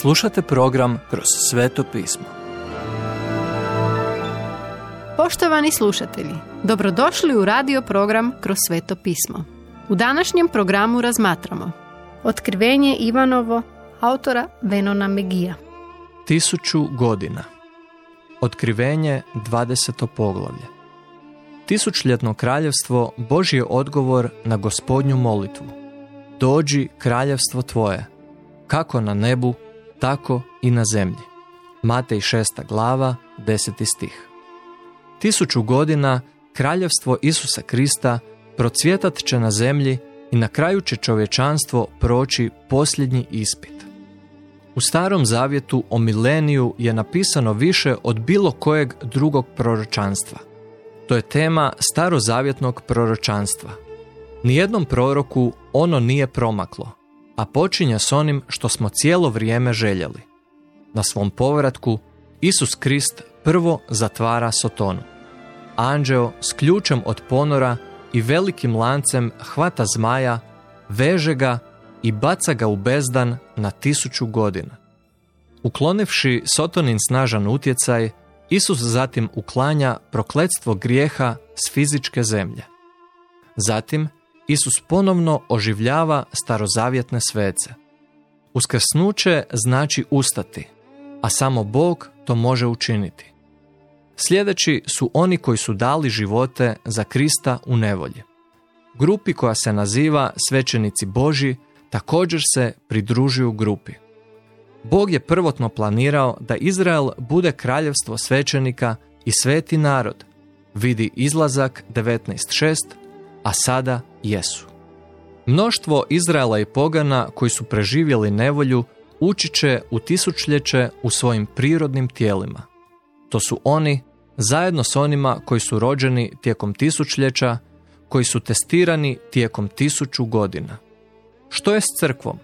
Slušate program Kroz sveto pismo. Poštovani slušatelji, dobrodošli u radio program Kroz sveto pismo. U današnjem programu razmatramo Otkrivenje Ivanovo autora Venona Megija. Tisuću godina. Otkrivenje 20. poglavlje. Tisućljetno kraljevstvo Božji je odgovor na gospodnju molitvu. Dođi kraljevstvo tvoje, kako na nebu, tako i na zemlji. Matej 6. glava, 10. stih. Tisuću godina kraljevstvo Isusa Krista procvjetat će na zemlji i na kraju će čovječanstvo proći posljednji ispit. U starom zavjetu o mileniju je napisano više od bilo kojeg drugog proročanstva. To je tema starozavjetnog proročanstva. Nijednom proroku ono nije promaklo, a počinje s onim što smo cijelo vrijeme željeli. Na svom povratku Isus Krist prvo zatvara Sotonu. Anđeo s ključem od ponora i velikim lancem hvata zmaja, veže ga i baca ga u bezdan na tisuću godina. Uklonivši Sotonin snažan utjecaj, Isus zatim uklanja prokletstvo grijeha s fizičke zemlje. Zatim, Isus ponovno oživljava starozavjetne svece. Uskrsnuće znači ustati, a samo Bog to može učiniti. Sljedeći su oni koji su dali živote za Krista u nevolji. Grupi koja se naziva svećenici Boži također se pridružuju grupi. Bog je prvotno planirao da Izrael bude kraljevstvo svećenika i sveti narod. Vidi izlazak 19.6, a sada jesu. Mnoštvo Izraela i pogana koji su preživjeli nevolju ući će u tisućljeće u svojim prirodnim tijelima. To su oni, zajedno s onima koji su rođeni tijekom tisućljeća, koji su testirani tijekom tisuću godina. Što je s crkvom?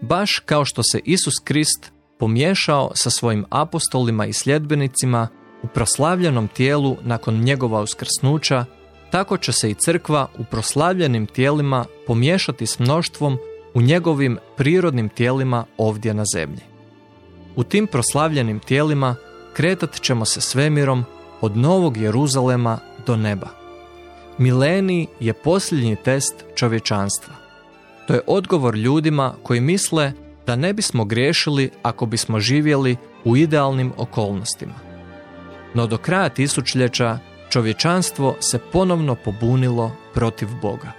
Baš kao što se Isus Krist pomiješao sa svojim apostolima i sljedbenicima u proslavljenom tijelu nakon njegova uskrsnuća, tako će se i crkva u proslavljenim tijelima pomiješati s mnoštvom u njegovim prirodnim tijelima ovdje na zemlji. U tim proslavljenim tijelima kretat ćemo se svemirom od Novog Jeruzalema do neba. Milenij je posljednji test čovječanstva. To je odgovor ljudima koji misle da ne bismo griješili ako bismo živjeli u idealnim okolnostima. No do kraja tisućljeća čovječanstvo se ponovno pobunilo protiv Boga.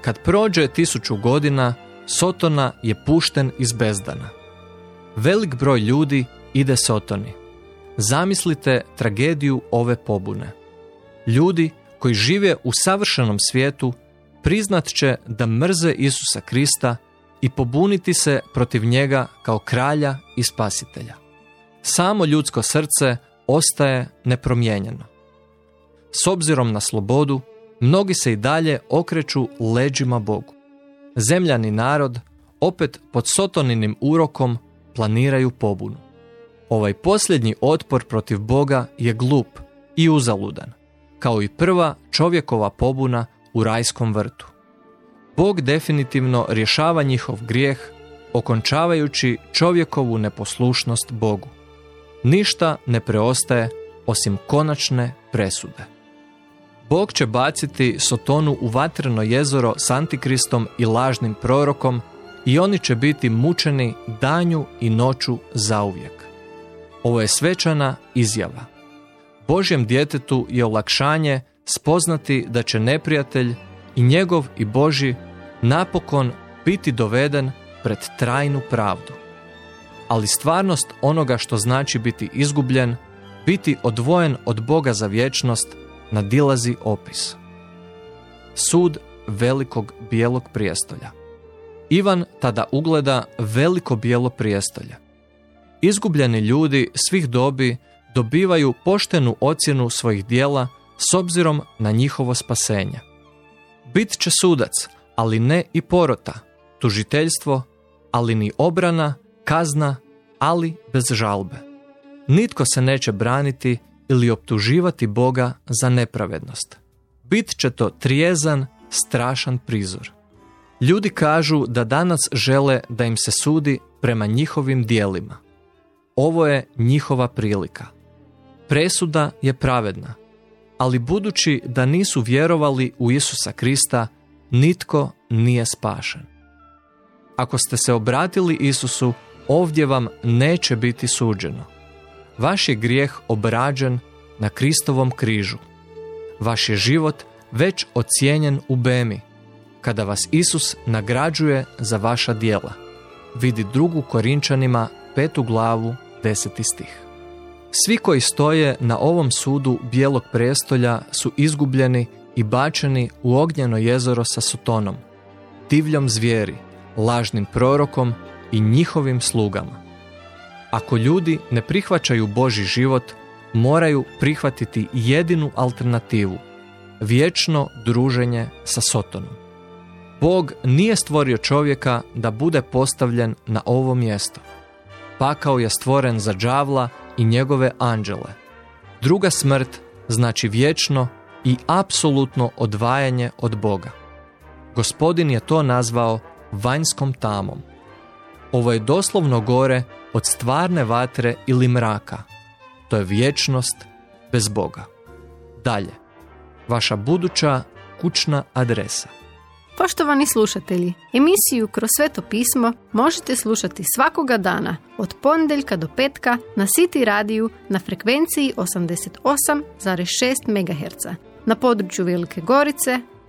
Kad prođe tisuću godina, Sotona je pušten iz bezdana. Velik broj ljudi ide Sotoni. Zamislite tragediju ove pobune. Ljudi koji žive u savršenom svijetu priznat će da mrze Isusa Krista i pobuniti se protiv njega kao kralja i spasitelja. Samo ljudsko srce ostaje nepromijenjeno. S obzirom na slobodu, mnogi se i dalje okreću leđima Bogu. Zemljani narod, opet pod sotoninim urokom, planiraju pobunu. Ovaj posljednji otpor protiv Boga je glup i uzaludan, kao i prva čovjekova pobuna u rajskom vrtu. Bog definitivno rješava njihov grijeh, okončavajući čovjekovu neposlušnost Bogu. Ništa ne preostaje osim konačne presude. Bog će baciti Sotonu u vatreno jezero s antikristom i lažnim prorokom i oni će biti mučeni danju i noću zauvijek. Ovo je svečana izjava. Božjem djetetu je olakšanje spoznati da će neprijatelj i njegov i Boži napokon biti doveden pred trajnu pravdu. Ali stvarnost onoga što znači biti izgubljen, biti odvojen od Boga za vječnost, nadilazi opis. Sud velikog bijelog prijestolja. Ivan tada ugleda veliko bijelo prijestolje. Izgubljeni ljudi svih dobi dobivaju poštenu ocjenu svojih dijela s obzirom na njihovo spasenje. Bit će sudac, ali ne i porota, tužiteljstvo, ali ni obrana, kazna, ali bez žalbe. Nitko se neće braniti ili optuživati Boga za nepravednost. Bit će to trijezan, strašan prizor. Ljudi kažu da danas žele da im se sudi prema njihovim dijelima. Ovo je njihova prilika. Presuda je pravedna, ali budući da nisu vjerovali u Isusa Krista, nitko nije spašen. Ako ste se obratili Isusu, ovdje vam neće biti suđeno. Vaš je grijeh obrađen na Kristovom križu. Vaš je život već ocijenjen u Bemi, kada vas Isus nagrađuje za vaša dijela. Vidi drugu Korinčanima, petu glavu, deseti stih. Svi koji stoje na ovom sudu bijelog prestolja su izgubljeni i bačeni u ognjeno jezero sa Sotonom, divljom zvijeri, lažnim prorokom i njihovim slugama. Ako ljudi ne prihvaćaju Boži život, moraju prihvatiti jedinu alternativu, vječno druženje sa Sotonom. Bog nije stvorio čovjeka da bude postavljen na ovo mjesto. Pakao je stvoren za đavla i njegove anđele. Druga smrt znači vječno i apsolutno odvajanje od Boga. Gospodin je to nazvao vanjskom tamom. Ovo je doslovno gore od stvarne vatre ili mraka. To je vječnost bez Boga. Dalje, vaša buduća kućna adresa. Poštovani slušatelji, emisiju Kroz sveto pismo možete slušati svakoga dana od ponedjeljka do petka na City radiju na frekvenciji 88,6 MHz na području Velike Gorice,